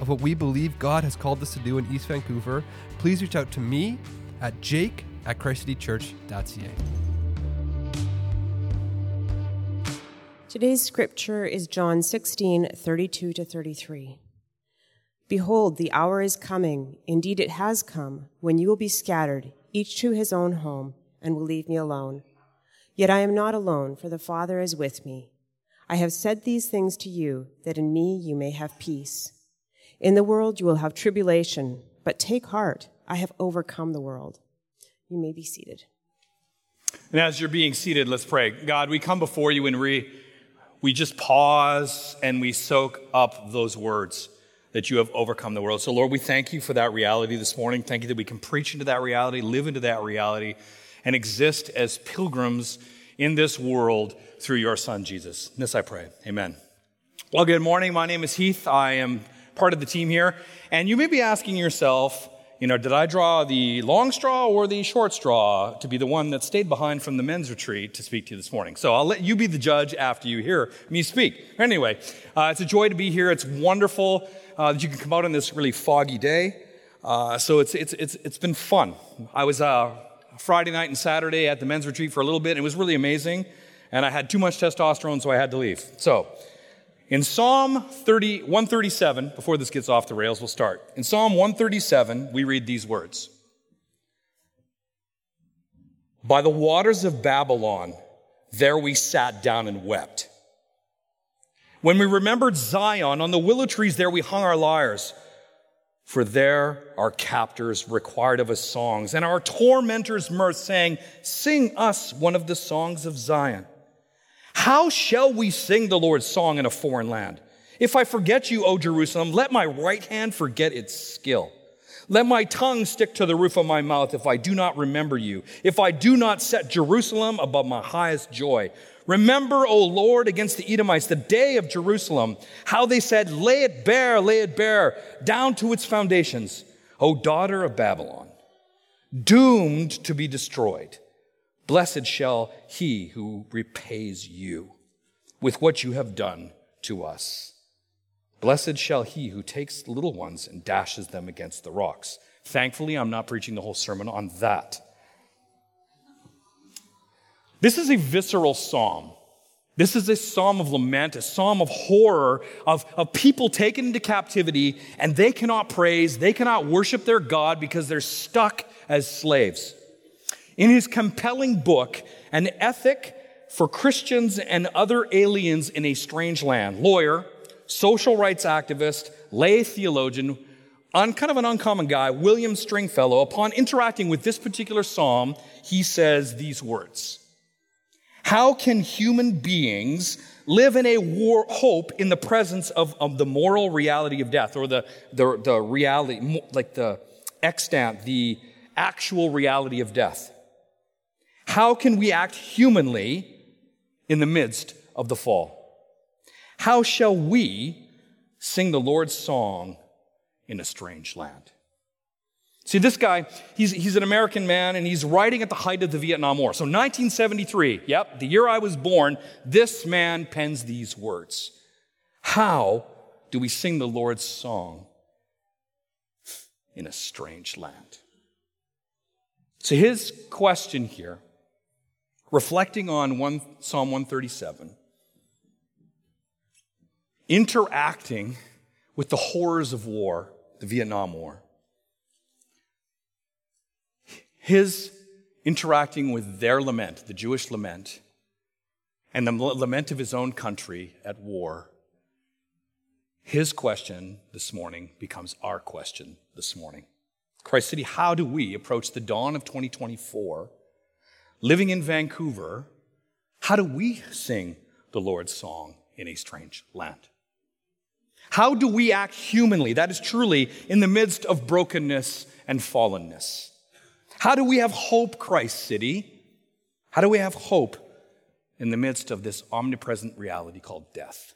of what we believe God has called us to do in East Vancouver, please reach out to me at jake at christcitychurch.ca. Today's scripture is John 16, 32 to 33. Behold, the hour is coming, indeed it has come, when you will be scattered, each to his own home and will leave me alone. Yet I am not alone, for the Father is with me. I have said these things to you, that in me you may have peace. In the world you will have tribulation, but take heart, I have overcome the world. You may be seated. And as you're being seated, let's pray. God, we come before you and we, we just pause and we soak up those words that you have overcome the world. So, Lord, we thank you for that reality this morning. Thank you that we can preach into that reality, live into that reality and exist as pilgrims in this world through your Son, Jesus. this I pray. Amen. Well, good morning. My name is Heath. I am part of the team here. And you may be asking yourself, you know, did I draw the long straw or the short straw to be the one that stayed behind from the men's retreat to speak to you this morning? So I'll let you be the judge after you hear me speak. Anyway, uh, it's a joy to be here. It's wonderful uh, that you can come out on this really foggy day. Uh, so it's, it's, it's, it's been fun. I was uh, Friday night and Saturday at the men's retreat for a little bit. And it was really amazing. And I had too much testosterone, so I had to leave. So, in Psalm 30, 137, before this gets off the rails, we'll start. In Psalm 137, we read these words By the waters of Babylon, there we sat down and wept. When we remembered Zion, on the willow trees there we hung our lyres. For there our captors required of us songs, and our tormentors mirth, saying, Sing us one of the songs of Zion. How shall we sing the Lord's song in a foreign land? If I forget you, O Jerusalem, let my right hand forget its skill. Let my tongue stick to the roof of my mouth if I do not remember you, if I do not set Jerusalem above my highest joy. Remember, O Lord, against the Edomites, the day of Jerusalem, how they said, Lay it bare, lay it bare, down to its foundations, O daughter of Babylon, doomed to be destroyed. Blessed shall he who repays you with what you have done to us. Blessed shall he who takes little ones and dashes them against the rocks. Thankfully, I'm not preaching the whole sermon on that. This is a visceral psalm. This is a psalm of lament, a psalm of horror, of, of people taken into captivity, and they cannot praise, they cannot worship their God because they're stuck as slaves. In his compelling book, An Ethic for Christians and Other Aliens in a Strange Land, lawyer, social rights activist, lay theologian, on kind of an uncommon guy, William Stringfellow, upon interacting with this particular psalm, he says these words. How can human beings live in a war, hope in the presence of, of the moral reality of death or the, the, the reality, like the extant, the actual reality of death? How can we act humanly in the midst of the fall? How shall we sing the Lord's song in a strange land? See, this guy, he's, he's an American man and he's writing at the height of the Vietnam War. So 1973, yep, the year I was born, this man pens these words. How do we sing the Lord's song in a strange land? So his question here, reflecting on one, Psalm 137, interacting with the horrors of war, the Vietnam War, his interacting with their lament, the Jewish lament, and the lament of his own country at war, his question this morning becomes our question this morning. Christ City, how do we approach the dawn of 2024, living in Vancouver? How do we sing the Lord's song in a strange land? How do we act humanly? That is truly in the midst of brokenness and fallenness. How do we have hope, Christ City? How do we have hope in the midst of this omnipresent reality called death?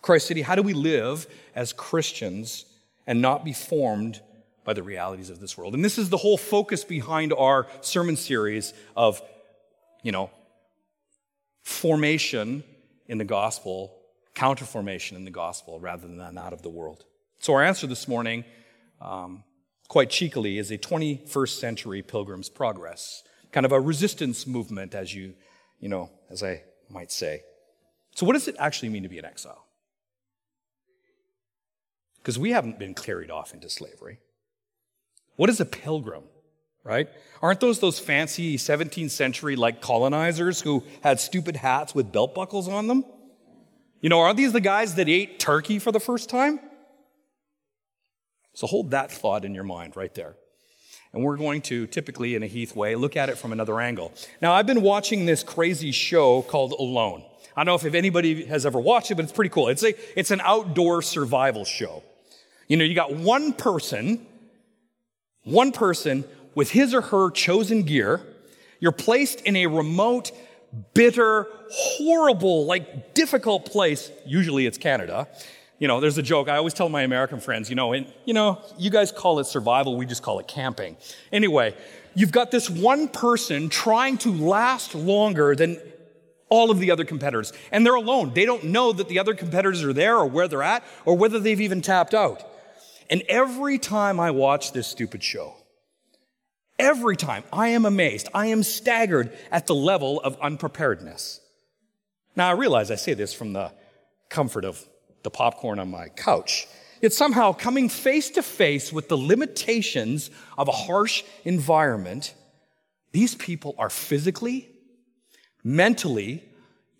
Christ City, how do we live as Christians and not be formed by the realities of this world? And this is the whole focus behind our sermon series of, you know, formation in the gospel, counterformation in the gospel rather than that of the world. So our answer this morning, um, quite cheekily, is a 21st century pilgrim's progress, kind of a resistance movement, as you, you know, as I might say. So what does it actually mean to be an exile? Because we haven't been carried off into slavery. What is a pilgrim? right? Aren't those those fancy 17th century like colonizers who had stupid hats with belt buckles on them? You know, aren't these the guys that ate turkey for the first time? So hold that thought in your mind right there. And we're going to, typically in a Heath way, look at it from another angle. Now, I've been watching this crazy show called Alone. I don't know if anybody has ever watched it, but it's pretty cool. It's, a, it's an outdoor survival show. You know, you got one person, one person with his or her chosen gear. You're placed in a remote, bitter, horrible, like difficult place. Usually it's Canada. You know, there's a joke. I always tell my American friends, you know, and, you know, you guys call it survival. We just call it camping. Anyway, you've got this one person trying to last longer than all of the other competitors. And they're alone. They don't know that the other competitors are there or where they're at or whether they've even tapped out. And every time I watch this stupid show, Every time I am amazed, I am staggered at the level of unpreparedness. Now, I realize I say this from the comfort of the popcorn on my couch. Yet somehow coming face to face with the limitations of a harsh environment, these people are physically, mentally,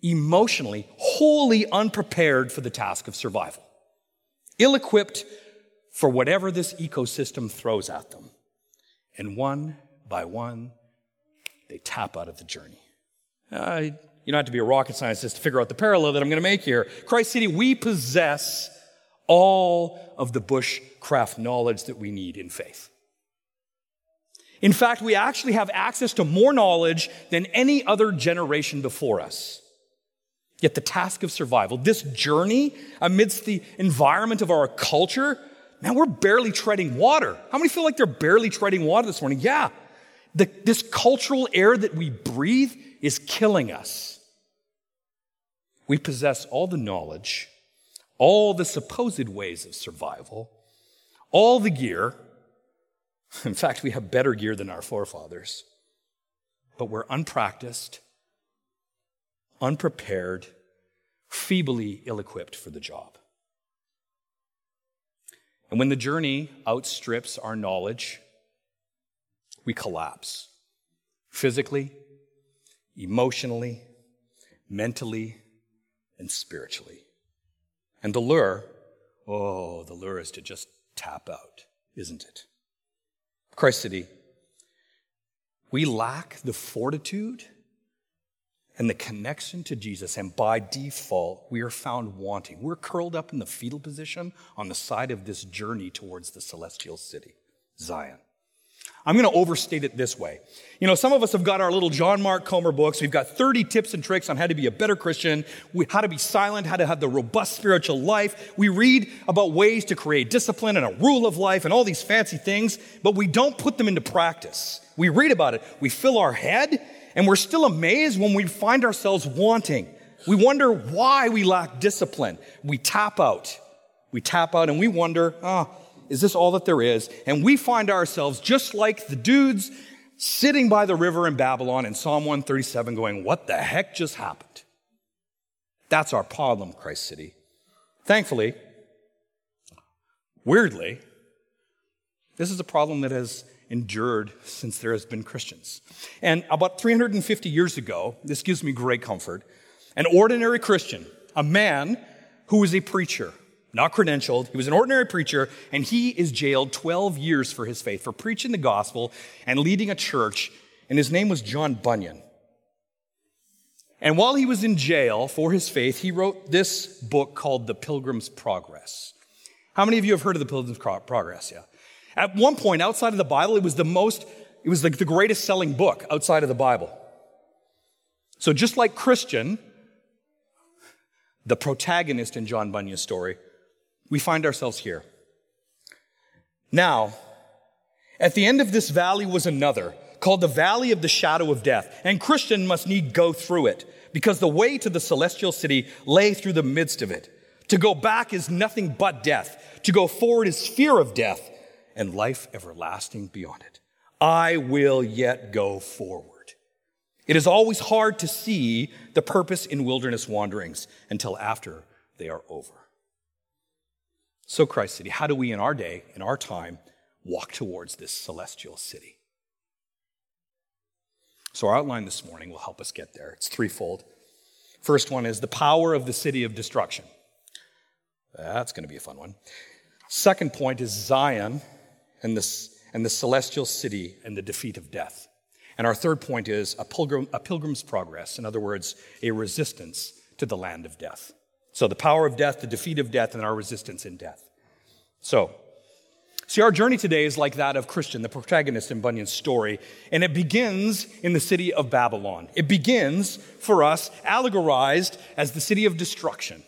emotionally, wholly unprepared for the task of survival, ill equipped for whatever this ecosystem throws at them. And one by one, they tap out of the journey. Uh, you don't have to be a rocket scientist to figure out the parallel that I'm going to make here. Christ City, we possess all of the bushcraft knowledge that we need in faith. In fact, we actually have access to more knowledge than any other generation before us. Yet the task of survival, this journey amidst the environment of our culture, Man, we're barely treading water. How many feel like they're barely treading water this morning? Yeah. The, this cultural air that we breathe is killing us. We possess all the knowledge, all the supposed ways of survival, all the gear. In fact, we have better gear than our forefathers. But we're unpracticed, unprepared, feebly ill equipped for the job. And when the journey outstrips our knowledge, we collapse physically, emotionally, mentally, and spiritually. And the lure, oh, the lure is to just tap out, isn't it? Christ City, we lack the fortitude and the connection to Jesus, and by default, we are found wanting. We're curled up in the fetal position on the side of this journey towards the celestial city, Zion. I'm going to overstate it this way. You know, some of us have got our little John Mark Comer books. We've got 30 tips and tricks on how to be a better Christian, how to be silent, how to have the robust spiritual life. We read about ways to create discipline and a rule of life and all these fancy things, but we don't put them into practice. We read about it. We fill our head and we're still amazed when we find ourselves wanting. We wonder why we lack discipline. We tap out. We tap out and we wonder, ah, oh, is this all that there is? And we find ourselves just like the dudes sitting by the river in Babylon in Psalm 137 going, what the heck just happened? That's our problem, Christ City. Thankfully, weirdly, this is a problem that has endured since there has been Christians. And about 350 years ago, this gives me great comfort, an ordinary Christian, a man who was a preacher, not credentialed, he was an ordinary preacher, and he is jailed 12 years for his faith, for preaching the gospel and leading a church, and his name was John Bunyan. And while he was in jail for his faith, he wrote this book called The Pilgrim's Progress. How many of you have heard of The Pilgrim's Progress? Yeah. At one point, outside of the Bible, it was the most, it was like the greatest selling book outside of the Bible. So just like Christian, the protagonist in John Bunyan's story, we find ourselves here. Now, at the end of this valley was another, called the Valley of the Shadow of Death, and Christian must need go through it because the way to the celestial city lay through the midst of it. To go back is nothing but death. To go forward is fear of death and life everlasting beyond it. I will yet go forward. It is always hard to see the purpose in wilderness wanderings until after they are over. So, Christ City, how do we in our day, in our time, walk towards this celestial city? So, our outline this morning will help us get there. It's threefold. First one is the power of the city of destruction. That's going to be a fun one. Second point is Zion and the, and the celestial city and the defeat of death. And our third point is a, pilgrim, a pilgrim's progress. In other words, a resistance to the land of death. So the power of death, the defeat of death, and our resistance in death. So, See, our journey today is like that of Christian, the protagonist in Bunyan's story, and it begins in the city of Babylon. It begins for us allegorized as the city of destruction.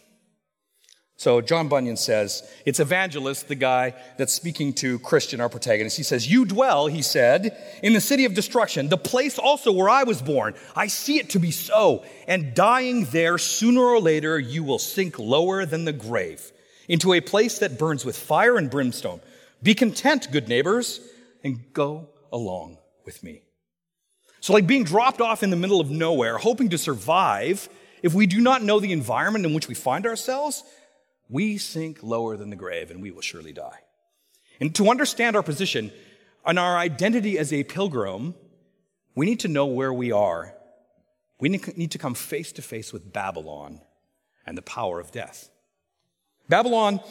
So John Bunyan says, it's evangelist, the guy that's speaking to Christian, our protagonist. He says, You dwell, he said, in the city of destruction, the place also where I was born. I see it to be so. And dying there, sooner or later, you will sink lower than the grave, into a place that burns with fire and brimstone. Be content, good neighbors, and go along with me. So, like being dropped off in the middle of nowhere, hoping to survive, if we do not know the environment in which we find ourselves, we sink lower than the grave and we will surely die. And to understand our position and our identity as a pilgrim, we need to know where we are. We need to come face to face with Babylon and the power of death. Babylon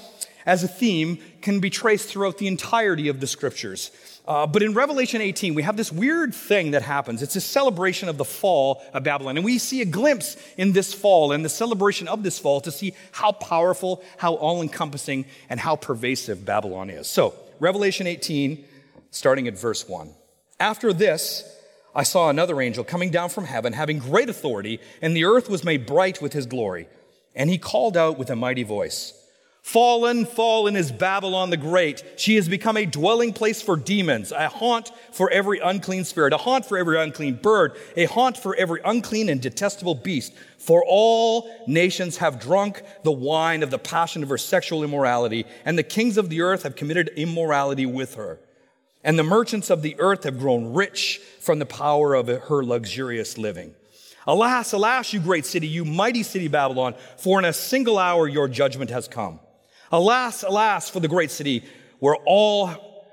as a theme can be traced throughout the entirety of the scriptures. Uh, but in Revelation 18, we have this weird thing that happens. It's a celebration of the fall of Babylon. And we see a glimpse in this fall and the celebration of this fall to see how powerful, how all encompassing, and how pervasive Babylon is. So, Revelation 18, starting at verse 1. After this, I saw another angel coming down from heaven, having great authority, and the earth was made bright with his glory. And he called out with a mighty voice. Fallen, fallen is Babylon the Great. She has become a dwelling place for demons, a haunt for every unclean spirit, a haunt for every unclean bird, a haunt for every unclean and detestable beast. For all nations have drunk the wine of the passion of her sexual immorality, and the kings of the earth have committed immorality with her. And the merchants of the earth have grown rich from the power of her luxurious living. Alas, alas, you great city, you mighty city Babylon, for in a single hour your judgment has come. Alas, alas, for the great city where all,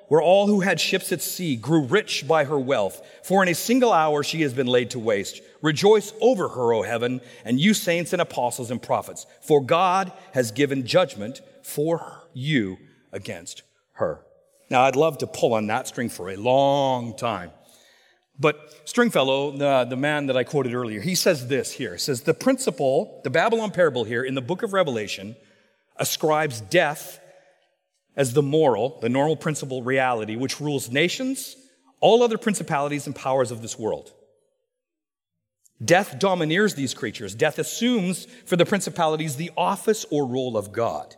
where all who had ships at sea grew rich by her wealth. For in a single hour she has been laid to waste. Rejoice over her, O heaven, and you saints and apostles and prophets, for God has given judgment for you against her. Now, I'd love to pull on that string for a long time. But Stringfellow, the, the man that I quoted earlier, he says this here. He says, the principle, the Babylon parable here in the book of Revelation ascribes death as the moral, the normal principle reality, which rules nations, all other principalities and powers of this world. Death domineers these creatures. Death assumes for the principalities the office or role of God.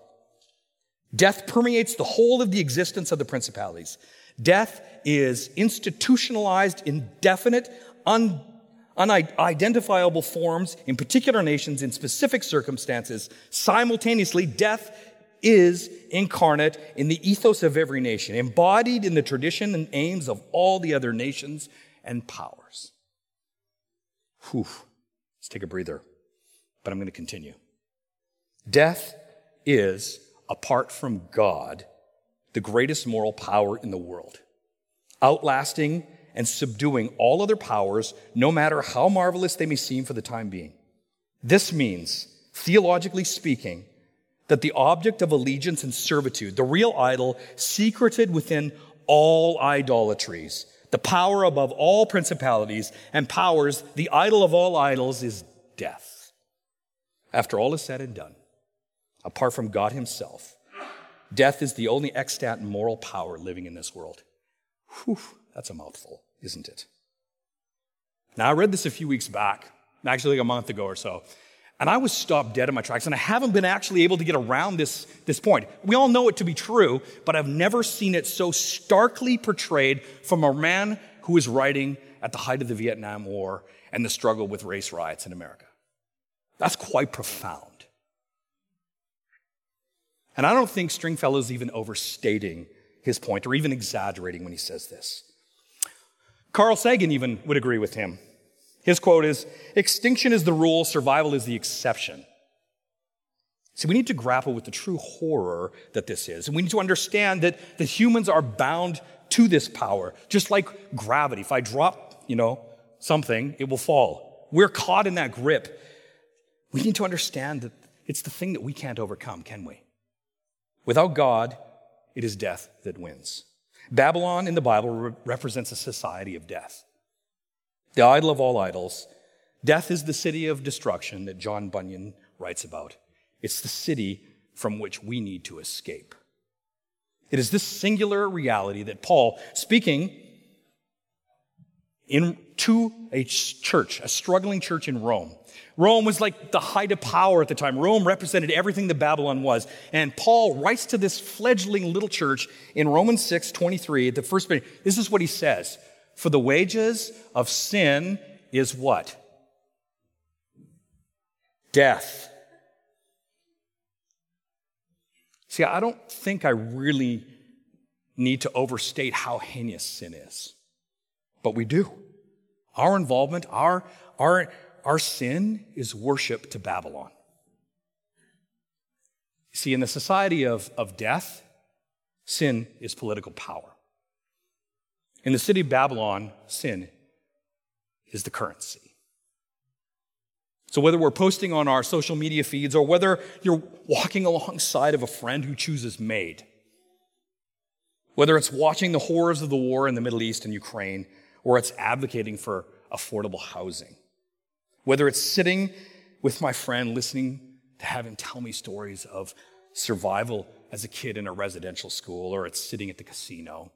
Death permeates the whole of the existence of the principalities. Death is institutionalized, indefinite, un- unidentifiable forms in particular nations in specific circumstances. Simultaneously, death is incarnate in the ethos of every nation, embodied in the tradition and aims of all the other nations and powers. Whew. Let's take a breather, but I'm going to continue. Death is, apart from God, the greatest moral power in the world, outlasting and subduing all other powers, no matter how marvelous they may seem for the time being. This means, theologically speaking, that the object of allegiance and servitude, the real idol secreted within all idolatries, the power above all principalities and powers, the idol of all idols is death. After all is said and done, apart from God Himself, death is the only extant moral power living in this world. Whew, that's a mouthful, isn't it? Now, I read this a few weeks back, actually like a month ago or so, and I was stopped dead in my tracks, and I haven't been actually able to get around this, this point. We all know it to be true, but I've never seen it so starkly portrayed from a man who was writing at the height of the Vietnam War and the struggle with race riots in America. That's quite profound. And I don't think Stringfellow is even overstating his point or even exaggerating when he says this. Carl Sagan even would agree with him. His quote is Extinction is the rule, survival is the exception. See, we need to grapple with the true horror that this is. And we need to understand that, that humans are bound to this power, just like gravity. If I drop, you know, something, it will fall. We're caught in that grip. We need to understand that it's the thing that we can't overcome, can we? Without God, it is death that wins. Babylon in the Bible re- represents a society of death the idol of all idols. Death is the city of destruction that John Bunyan writes about. It's the city from which we need to escape. It is this singular reality that Paul, speaking in, to a church, a struggling church in Rome. Rome was like the height of power at the time. Rome represented everything that Babylon was. And Paul writes to this fledgling little church in Romans 6 23, the first, this is what he says for the wages of sin is what? Death. See, I don't think I really need to overstate how heinous sin is, but we do. Our involvement, our, our, our sin is worship to Babylon. See, in the society of, of death, sin is political power. In the city of Babylon, sin is the currency. So, whether we're posting on our social media feeds or whether you're walking alongside of a friend who chooses MAID, whether it's watching the horrors of the war in the Middle East and Ukraine, or it's advocating for affordable housing, whether it's sitting with my friend listening to have him tell me stories of survival as a kid in a residential school, or it's sitting at the casino,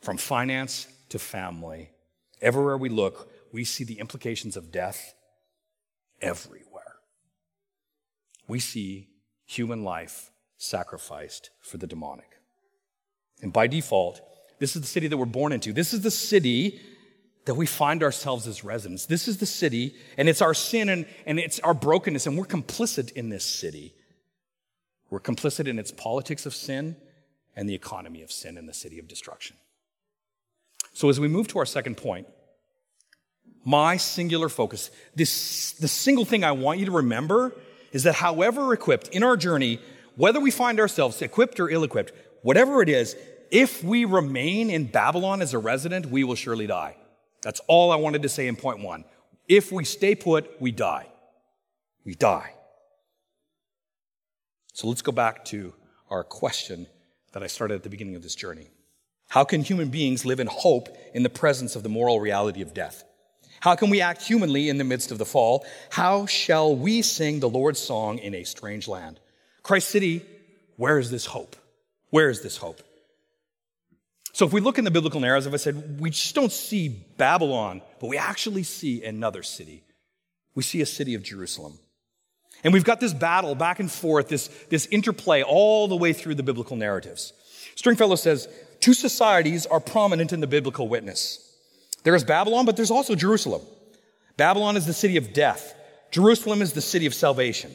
from finance to family, everywhere we look, we see the implications of death everywhere. We see human life sacrificed for the demonic. And by default, this is the city that we're born into. This is the city that we find ourselves as residents. This is the city, and it's our sin and, and it's our brokenness, and we're complicit in this city. We're complicit in its politics of sin and the economy of sin in the city of destruction. So, as we move to our second point, my singular focus, this, the single thing I want you to remember is that however equipped in our journey, whether we find ourselves equipped or ill equipped, whatever it is, if we remain in Babylon as a resident, we will surely die. That's all I wanted to say in point one. If we stay put, we die. We die. So let's go back to our question that I started at the beginning of this journey. How can human beings live in hope in the presence of the moral reality of death? How can we act humanly in the midst of the fall? How shall we sing the Lord's song in a strange land? Christ City, where is this hope? Where is this hope? So, if we look in the biblical narratives, as I said, we just don't see Babylon, but we actually see another city. We see a city of Jerusalem. And we've got this battle back and forth, this, this interplay all the way through the biblical narratives. Stringfellow says, two societies are prominent in the biblical witness. There is Babylon, but there's also Jerusalem. Babylon is the city of death. Jerusalem is the city of salvation.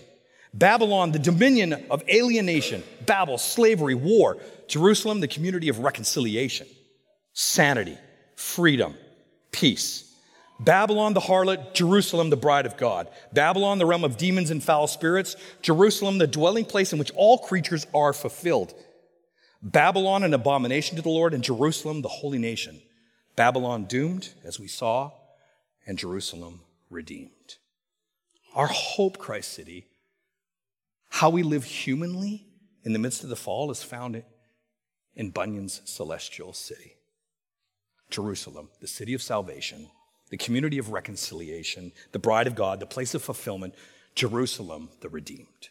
Babylon, the dominion of alienation, Babel, slavery, war. Jerusalem, the community of reconciliation, sanity, freedom, peace. Babylon, the harlot, Jerusalem, the bride of God. Babylon, the realm of demons and foul spirits. Jerusalem, the dwelling place in which all creatures are fulfilled. Babylon, an abomination to the Lord, and Jerusalem, the holy nation. Babylon doomed, as we saw, and Jerusalem redeemed. Our hope, Christ City, how we live humanly in the midst of the fall, is found in Bunyan's celestial city. Jerusalem, the city of salvation, the community of reconciliation, the bride of God, the place of fulfillment, Jerusalem, the redeemed.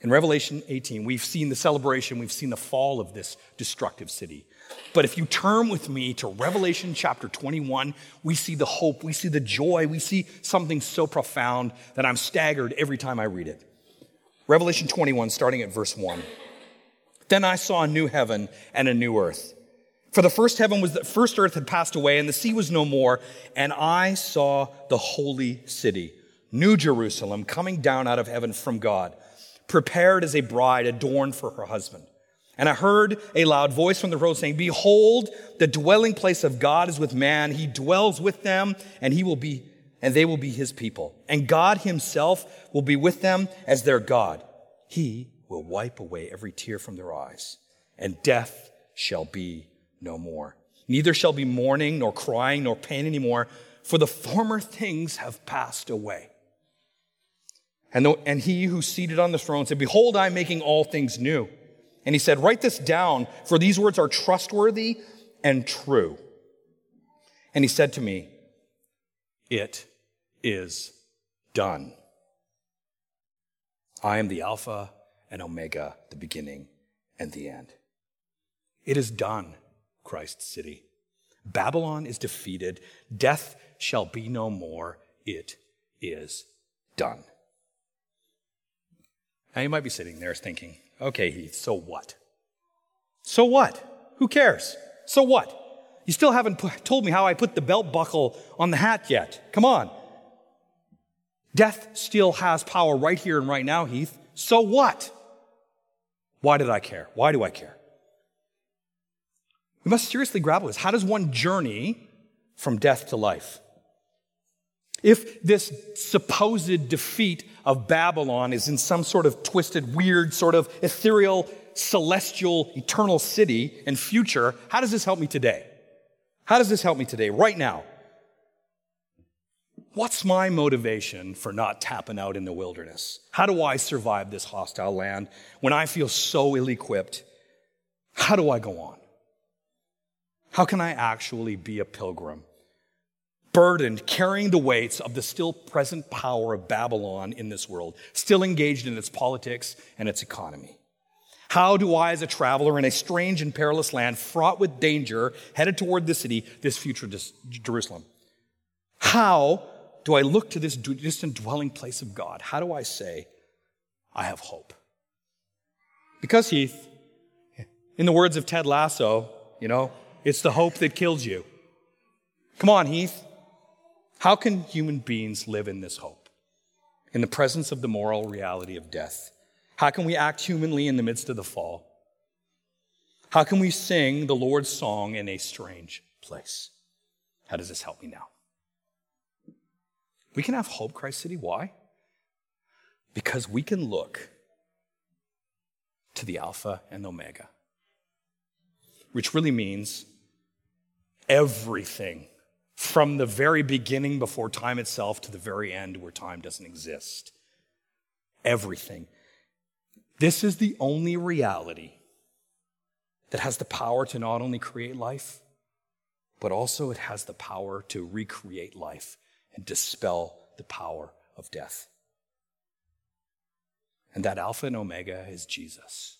In Revelation 18, we've seen the celebration, we've seen the fall of this destructive city. But if you turn with me to Revelation chapter 21, we see the hope, we see the joy, we see something so profound that I'm staggered every time I read it. Revelation 21, starting at verse 1. Then I saw a new heaven and a new earth. For the first heaven was the first earth had passed away, and the sea was no more, and I saw the holy city, New Jerusalem, coming down out of heaven from God prepared as a bride adorned for her husband. And I heard a loud voice from the road saying, Behold, the dwelling place of God is with man. He dwells with them, and he will be, and they will be his people. And God himself will be with them as their God. He will wipe away every tear from their eyes, and death shall be no more. Neither shall be mourning, nor crying, nor pain anymore, for the former things have passed away. And, the, and he who seated on the throne said, Behold, I am making all things new. And he said, Write this down, for these words are trustworthy and true. And he said to me, It is done. I am the Alpha and Omega, the beginning and the end. It is done, Christ city. Babylon is defeated. Death shall be no more. It is done. Now you might be sitting there thinking, okay, Heath, so what? So what? Who cares? So what? You still haven't told me how I put the belt buckle on the hat yet. Come on. Death still has power right here and right now, Heath. So what? Why did I care? Why do I care? We must seriously grapple with this. How does one journey from death to life? If this supposed defeat of Babylon is in some sort of twisted, weird, sort of ethereal, celestial, eternal city and future, how does this help me today? How does this help me today, right now? What's my motivation for not tapping out in the wilderness? How do I survive this hostile land when I feel so ill equipped? How do I go on? How can I actually be a pilgrim burdened, carrying the weights of the still present power of Babylon in this world, still engaged in its politics and its economy. How do I, as a traveler in a strange and perilous land, fraught with danger, headed toward the city, this future Jerusalem? How do I look to this distant dwelling place of God? How do I say, I have hope? Because, Heath, in the words of Ted Lasso, you know, it's the hope that kills you. Come on, Heath. How can human beings live in this hope? In the presence of the moral reality of death? How can we act humanly in the midst of the fall? How can we sing the Lord's song in a strange place? How does this help me now? We can have hope, Christ City. Why? Because we can look to the Alpha and Omega, which really means everything from the very beginning before time itself to the very end where time doesn't exist. Everything. This is the only reality that has the power to not only create life, but also it has the power to recreate life and dispel the power of death. And that Alpha and Omega is Jesus.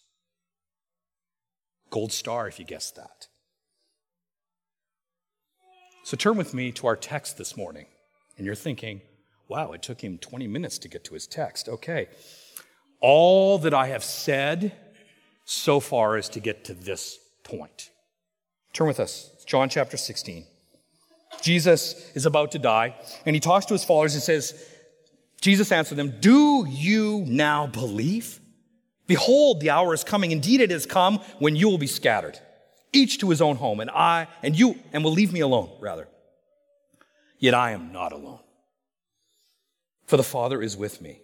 Gold star, if you guessed that. So turn with me to our text this morning. And you're thinking, wow, it took him 20 minutes to get to his text. Okay. All that I have said so far is to get to this point. Turn with us. John chapter 16. Jesus is about to die, and he talks to his followers and says, Jesus answered them, Do you now believe? Behold, the hour is coming. Indeed, it has come when you will be scattered each to his own home, and I, and you, and will leave me alone, rather. Yet I am not alone. For the Father is with me.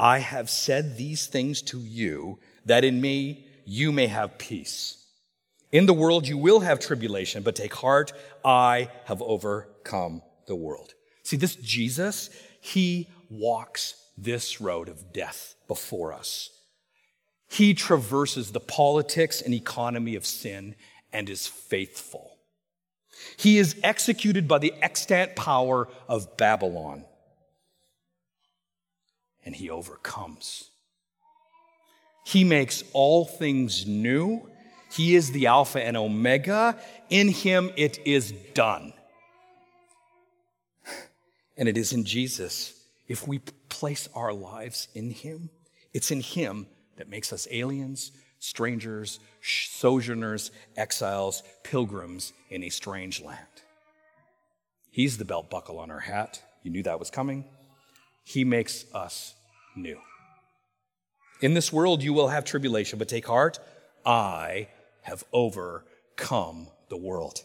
I have said these things to you, that in me you may have peace. In the world you will have tribulation, but take heart, I have overcome the world. See, this Jesus, he walks this road of death before us. He traverses the politics and economy of sin and is faithful. He is executed by the extant power of Babylon. And he overcomes. He makes all things new. He is the Alpha and Omega. In him it is done. And it is in Jesus. If we place our lives in him, it's in him that makes us aliens, strangers, sojourners, exiles, pilgrims in a strange land. He's the belt buckle on our hat. You knew that was coming. He makes us new. In this world you will have tribulation, but take heart. I have overcome the world.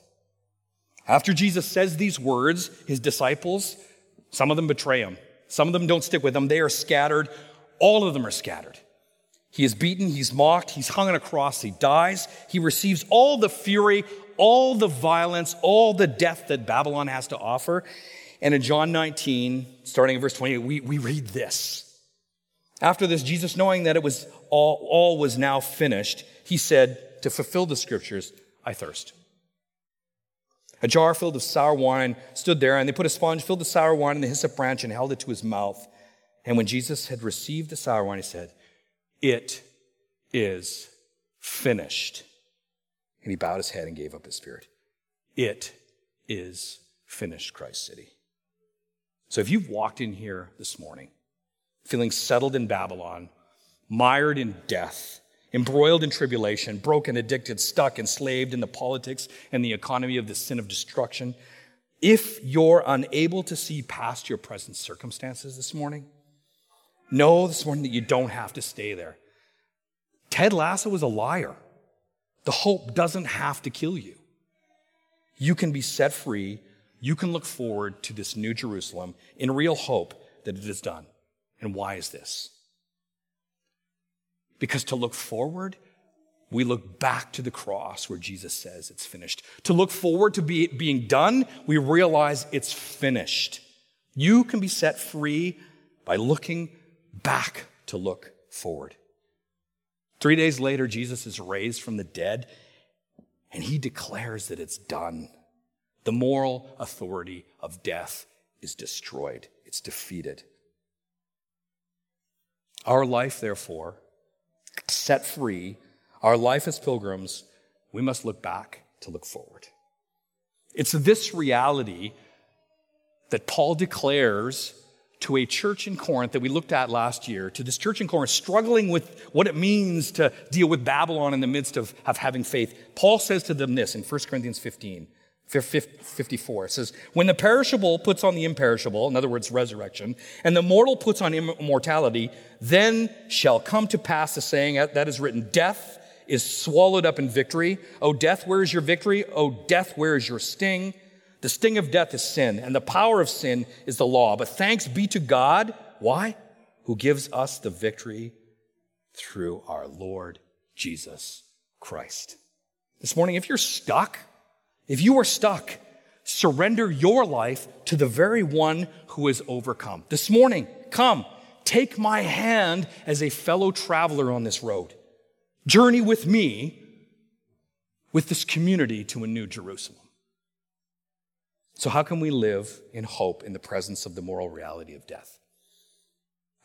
After Jesus says these words, his disciples, some of them betray him. Some of them don't stick with him. They are scattered. All of them are scattered. He is beaten, he's mocked, he's hung on a cross, he dies. He receives all the fury, all the violence, all the death that Babylon has to offer. And in John 19, starting in verse 28, we, we read this. After this, Jesus, knowing that it was all, all was now finished, he said, to fulfill the scriptures, I thirst. A jar filled with sour wine stood there, and they put a sponge filled with sour wine in the hyssop branch and held it to his mouth. And when Jesus had received the sour wine, he said, It is finished. And he bowed his head and gave up his spirit. It is finished, Christ City. So if you've walked in here this morning feeling settled in Babylon, mired in death, embroiled in tribulation, broken, addicted, stuck, enslaved in the politics and the economy of the sin of destruction, if you're unable to see past your present circumstances this morning, know this morning that you don't have to stay there. Ted Lasso was a liar. The hope doesn't have to kill you. You can be set free. You can look forward to this new Jerusalem in real hope that it is done. And why is this? Because to look forward, we look back to the cross where Jesus says it's finished. To look forward to be, being done, we realize it's finished. You can be set free by looking back to look forward. Three days later, Jesus is raised from the dead, and he declares that it's done. The moral authority of death is destroyed, it's defeated. Our life, therefore, set free, our life as pilgrims, we must look back to look forward. It's this reality that Paul declares to a church in Corinth that we looked at last year, to this church in Corinth struggling with what it means to deal with Babylon in the midst of, of having faith. Paul says to them this in 1 Corinthians 15. 54. It says, When the perishable puts on the imperishable, in other words, resurrection, and the mortal puts on immortality, then shall come to pass the saying that is written, Death is swallowed up in victory. O death, where is your victory? O death, where is your sting? The sting of death is sin, and the power of sin is the law. But thanks be to God. Why? Who gives us the victory through our Lord Jesus Christ. This morning, if you're stuck, if you are stuck, surrender your life to the very one who has overcome. This morning, come, take my hand as a fellow traveler on this road. Journey with me, with this community to a new Jerusalem. So, how can we live in hope in the presence of the moral reality of death?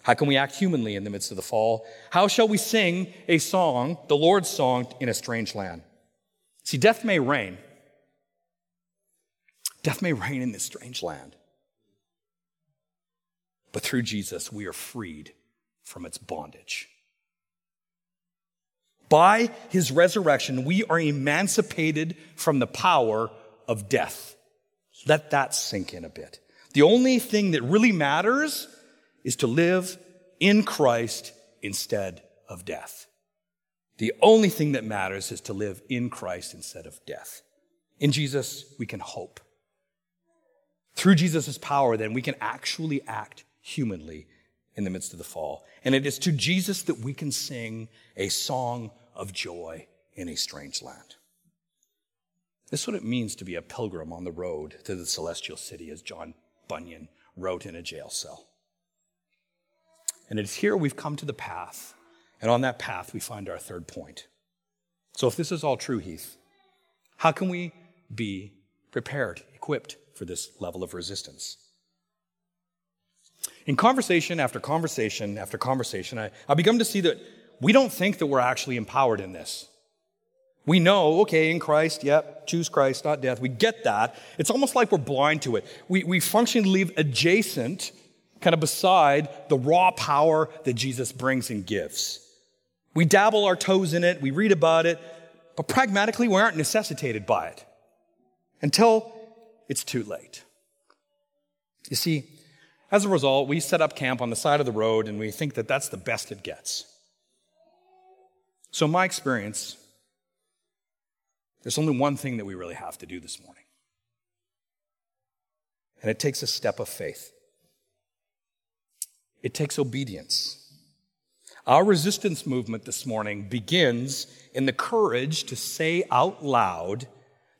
How can we act humanly in the midst of the fall? How shall we sing a song, the Lord's song, in a strange land? See, death may reign, Death may reign in this strange land. But through Jesus, we are freed from its bondage. By his resurrection, we are emancipated from the power of death. Let that sink in a bit. The only thing that really matters is to live in Christ instead of death. The only thing that matters is to live in Christ instead of death. In Jesus, we can hope. Through Jesus' power, then, we can actually act humanly in the midst of the fall. And it is to Jesus that we can sing a song of joy in a strange land. This is what it means to be a pilgrim on the road to the celestial city, as John Bunyan wrote in a jail cell. And it's here we've come to the path, and on that path we find our third point. So, if this is all true, Heath, how can we be prepared, equipped for this level of resistance. In conversation after conversation after conversation, I, I become to see that we don't think that we're actually empowered in this. We know, okay, in Christ, yep, choose Christ, not death. We get that. It's almost like we're blind to it. We, we functionally live adjacent, kind of beside the raw power that Jesus brings and gives. We dabble our toes in it, we read about it, but pragmatically, we aren't necessitated by it until it's too late. You see, as a result, we set up camp on the side of the road and we think that that's the best it gets. So, my experience, there's only one thing that we really have to do this morning. And it takes a step of faith. It takes obedience. Our resistance movement this morning begins in the courage to say out loud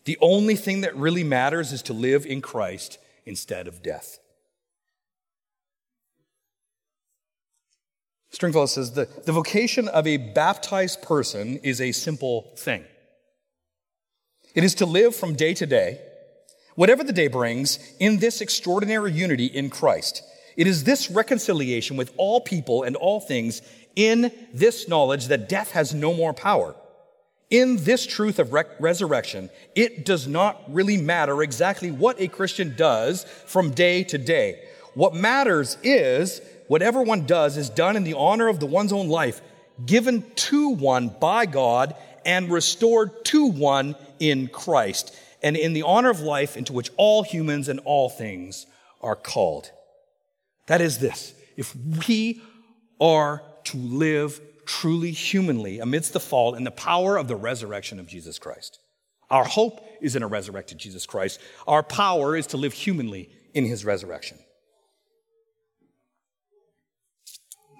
the only thing that really matters is to live in Christ instead of death. Stringfellow says the, the vocation of a baptized person is a simple thing. It is to live from day to day, whatever the day brings, in this extraordinary unity in Christ. It is this reconciliation with all people and all things in this knowledge that death has no more power. In this truth of re- resurrection, it does not really matter exactly what a Christian does from day to day. What matters is whatever one does is done in the honor of the one's own life, given to one by God and restored to one in Christ, and in the honor of life into which all humans and all things are called. That is this. If we are to live truly humanly amidst the fall in the power of the resurrection of Jesus Christ. Our hope is in a resurrected Jesus Christ. Our power is to live humanly in his resurrection.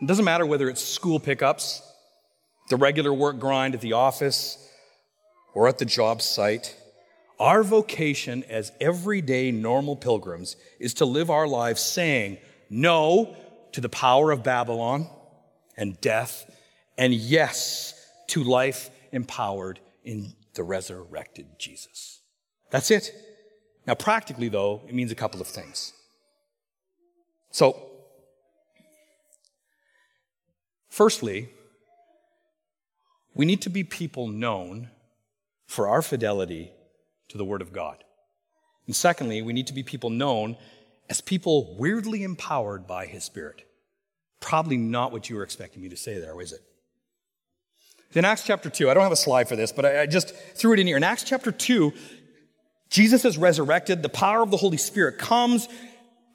It doesn't matter whether it's school pickups, the regular work grind at the office, or at the job site. Our vocation as everyday normal pilgrims is to live our lives saying no to the power of Babylon and death and yes to life empowered in the resurrected Jesus. That's it. Now, practically, though, it means a couple of things. So, firstly, we need to be people known for our fidelity to the Word of God. And secondly, we need to be people known as people weirdly empowered by His Spirit. Probably not what you were expecting me to say there, is it? In Acts chapter 2, I don't have a slide for this, but I, just threw it in here. In Acts chapter 2, Jesus is resurrected. The power of the Holy Spirit comes.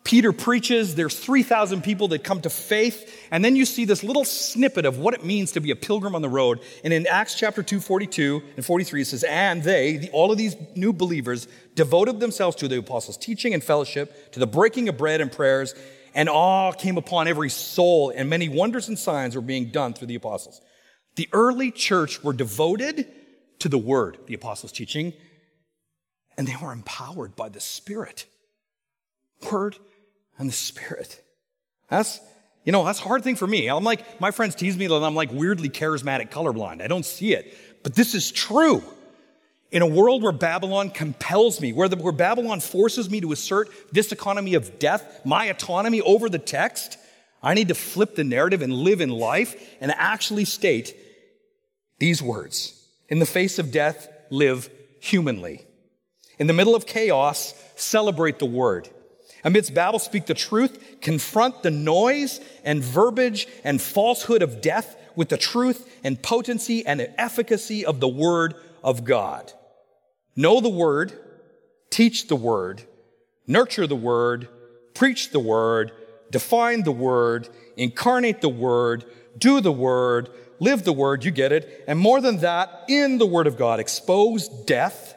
Peter preaches. There's 3,000 people that come to faith. And then you see this little snippet of what it means to be a pilgrim on the road. And in Acts chapter 2, 42 and 43, it says, And they, the, all of these new believers, devoted themselves to the apostles' teaching and fellowship, to the breaking of bread and prayers, and awe came upon every soul, and many wonders and signs were being done through the apostles. The early church were devoted to the word, the apostles' teaching, and they were empowered by the Spirit. Word and the Spirit. That's, you know, that's a hard thing for me. I'm like, my friends tease me that I'm like weirdly charismatic colorblind. I don't see it. But this is true. In a world where Babylon compels me, where, the, where Babylon forces me to assert this economy of death, my autonomy over the text, I need to flip the narrative and live in life and actually state these words In the face of death, live humanly. In the middle of chaos, celebrate the word. Amidst Babel, speak the truth, confront the noise and verbiage and falsehood of death with the truth and potency and efficacy of the word of God. Know the word, teach the word, nurture the word, preach the word, define the word, incarnate the word, do the word, live the word, you get it. And more than that, in the word of God, expose death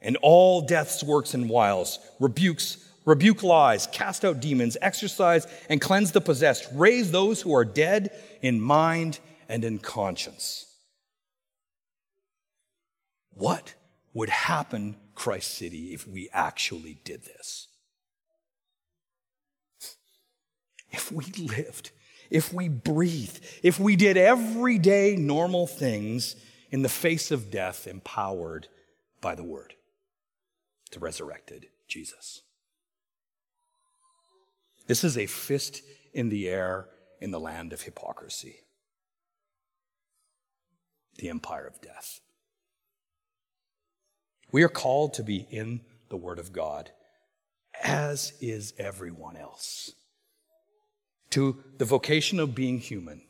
and all death's works and wiles, rebukes, rebuke lies, cast out demons, exorcise and cleanse the possessed, raise those who are dead in mind and in conscience. What would happen, Christ City, if we actually did this? If we lived if we breathed, if we did everyday normal things in the face of death, empowered by the word. the resurrected Jesus. This is a fist in the air in the land of hypocrisy, the empire of death. We are called to be in the Word of God, as is everyone else. To the vocation of being human,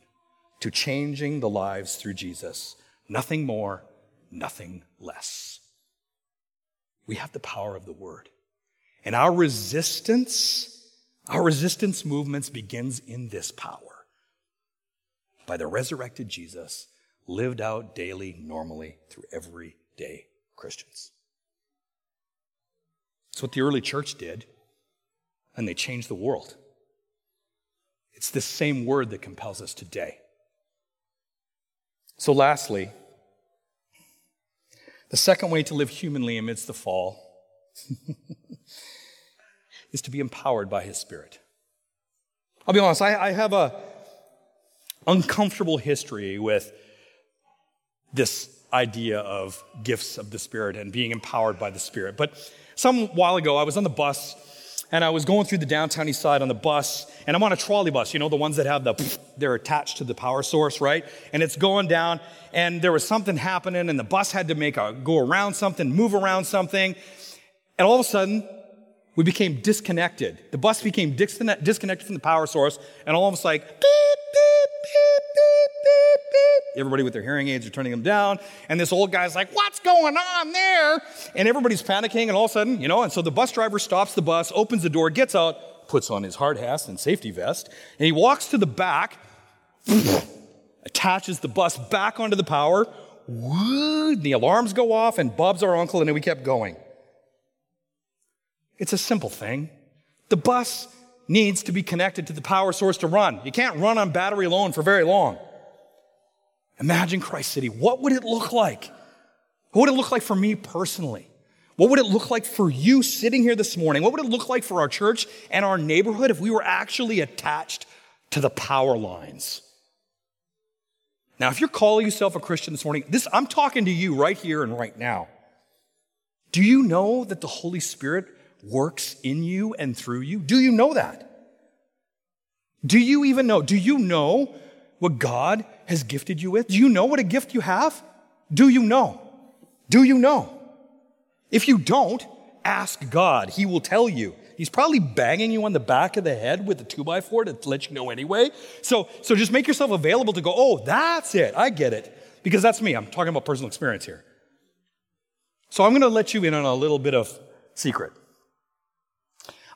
to changing the lives through Jesus. Nothing more, nothing less. We have the power of the Word. And our resistance our resistance movements begins in this power by the resurrected Jesus lived out daily, normally through everyday Christians. It's what the early church did, and they changed the world. It's the same word that compels us today. So, lastly, the second way to live humanly amidst the fall is to be empowered by His Spirit. I'll be honest, I, I have a uncomfortable history with this idea of gifts of the Spirit and being empowered by the Spirit. But some while ago, I was on the bus and I was going through the downtown east side on the bus, and I'm on a trolley bus, you know, the ones that have the, they're attached to the power source, right? And it's going down, and there was something happening, and the bus had to make a, go around something, move around something, and all of a sudden, we became disconnected. The bus became disconnected from the power source, and all of us like, beep, beep, beep. Everybody with their hearing aids are turning them down, and this old guy's like, what's going on there? And everybody's panicking, and all of a sudden, you know, and so the bus driver stops the bus, opens the door, gets out, puts on his hard hat and safety vest, and he walks to the back, attaches the bus back onto the power, the alarms go off, and Bob's our uncle, and then we kept going. It's a simple thing. The bus needs to be connected to the power source to run. You can't run on battery alone for very long. Imagine Christ City. What would it look like? What would it look like for me personally? What would it look like for you sitting here this morning? What would it look like for our church and our neighborhood if we were actually attached to the power lines? Now, if you're calling yourself a Christian this morning, this I'm talking to you right here and right now. Do you know that the Holy Spirit works in you and through you? Do you know that? Do you even know? Do you know what God has gifted you with? Do you know what a gift you have? Do you know? Do you know? If you don't, ask God. He will tell you. He's probably banging you on the back of the head with a two by four to let you know anyway. So, so just make yourself available to go, oh, that's it. I get it. Because that's me. I'm talking about personal experience here. So I'm going to let you in on a little bit of secret.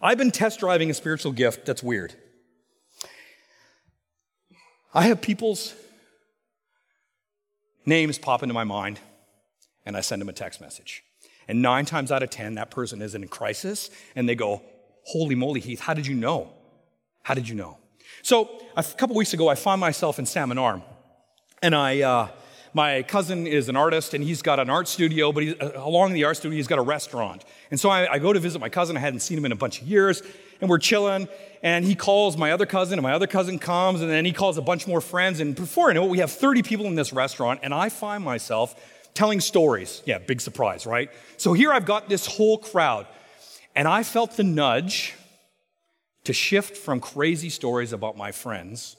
I've been test driving a spiritual gift that's weird. I have people's names pop into my mind, and I send them a text message. And nine times out of 10, that person is in crisis, and they go, Holy moly, Heath, how did you know? How did you know? So, a couple weeks ago, I found myself in Salmon Arm, and I, uh, my cousin is an artist and he's got an art studio, but uh, along the art studio, he's got a restaurant. And so I, I, go to visit my cousin. I hadn't seen him in a bunch of years. And we're chilling. And he calls my other cousin, and my other cousin comes. And then he calls a bunch more friends. And before I know it, we have 30 people in this restaurant. And I find myself telling stories. Yeah, big surprise, right? So here I've got this whole crowd. And I felt the nudge to shift from crazy stories about my friends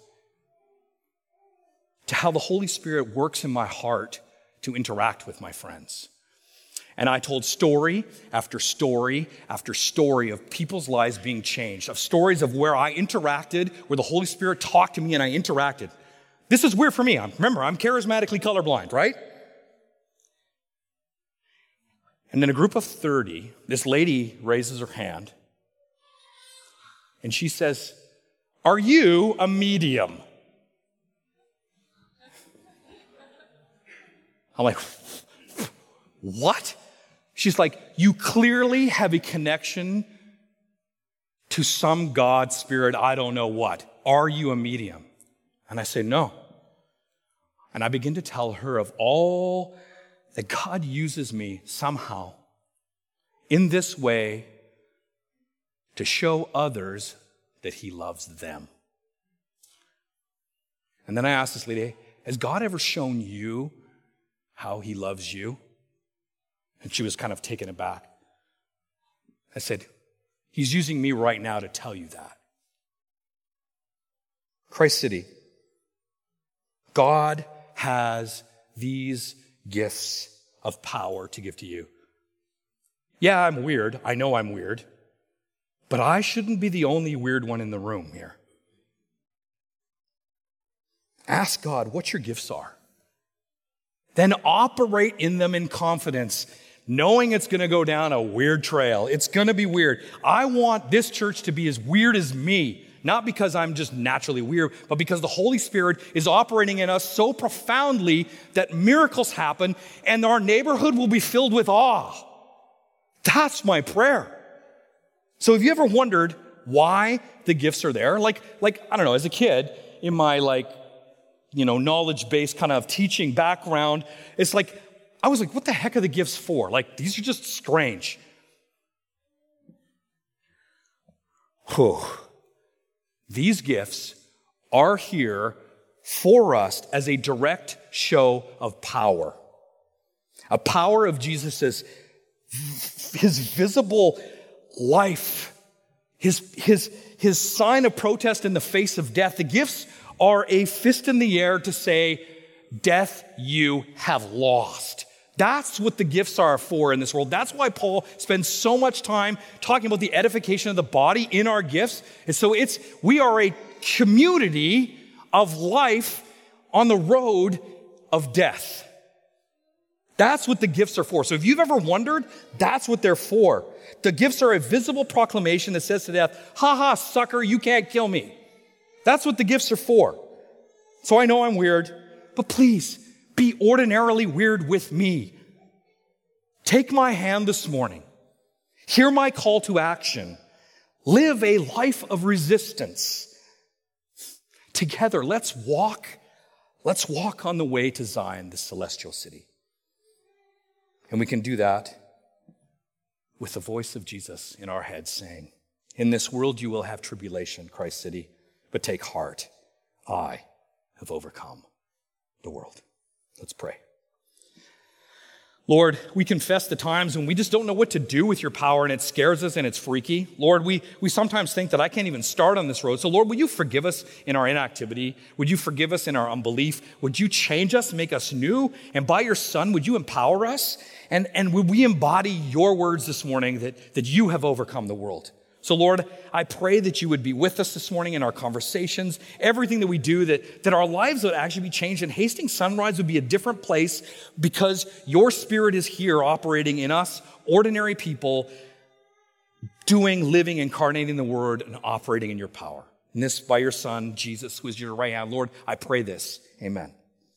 to how the Holy Spirit works in my heart to interact with my friends. And I told story after story after story of people's lives being changed, of stories of where I interacted, where the Holy Spirit talked to me and I interacted. This is weird for me. Remember, I'm charismatically colorblind, right? And in a group of 30, this lady raises her hand and she says, Are you a medium? I'm like, what? She's like, you clearly have a connection to some God, spirit, I don't know what. Are you a medium? And I say, no. And I begin to tell her of all that God uses me somehow in this way to show others that He loves them. And then I asked this lady, Has God ever shown you how he loves you? And she was kind of taken aback. I said, He's using me right now to tell you that. Christ City, God has these gifts of power to give to you. Yeah, I'm weird. I know I'm weird. But I shouldn't be the only weird one in the room here. Ask God what your gifts are. Then operate in them in confidence, knowing it's going to go down a weird trail. It's going to be weird. I want this church to be as weird as me, not because I'm just naturally weird, but because the Holy Spirit is operating in us so profoundly that miracles happen and our neighborhood will be filled with awe. That's my prayer. So have you ever wondered why the gifts are there? Like, like, I don't know, as a kid, in my like, you know, knowledge-based kind of teaching background, it's like, I was like, what the heck are the gifts for? Like, these are just strange. Whew. These gifts are here for us as a direct show of power. A power of Jesus' his visible life, his, his, his sign of protest in the face of death. The gifts are a fist in the air to say, Death, you have lost. That's what the gifts are for in this world. That's why Paul spends so much time talking about the edification of the body in our gifts. And so it's, we are a community of life on the road of death. That's what the gifts are for. So if you've ever wondered, that's what they're for. The gifts are a visible proclamation that says to death, ha ha, sucker, you can't kill me. That's what the gifts are for. So I know I'm weird, but please be ordinarily weird with me. Take my hand this morning. Hear my call to action. Live a life of resistance. Together, let's walk. Let's walk on the way to Zion, the celestial city. And we can do that with the voice of Jesus in our heads saying, In this world you will have tribulation, Christ City, but take heart. I have overcome the world. Let's pray. Lord, we confess the times when we just don't know what to do with your power and it scares us and it's freaky. Lord, we, we sometimes think that I can't even start on this road. So, Lord, will you forgive us in our inactivity? Would you forgive us in our unbelief? Would you change us, make us new? And by your Son, would you empower us? And, and would we embody your words this morning that, that you have overcome the world? So, Lord, I pray that you would be with us this morning in our conversations, everything that we do, that, that our lives would actually be changed, and Hastings Sunrise would be a different place because your spirit is here operating in us, ordinary people, doing, living, incarnating the word, and operating in your power. And this by your Son, Jesus, who is your right hand. Lord, I pray this. Amen.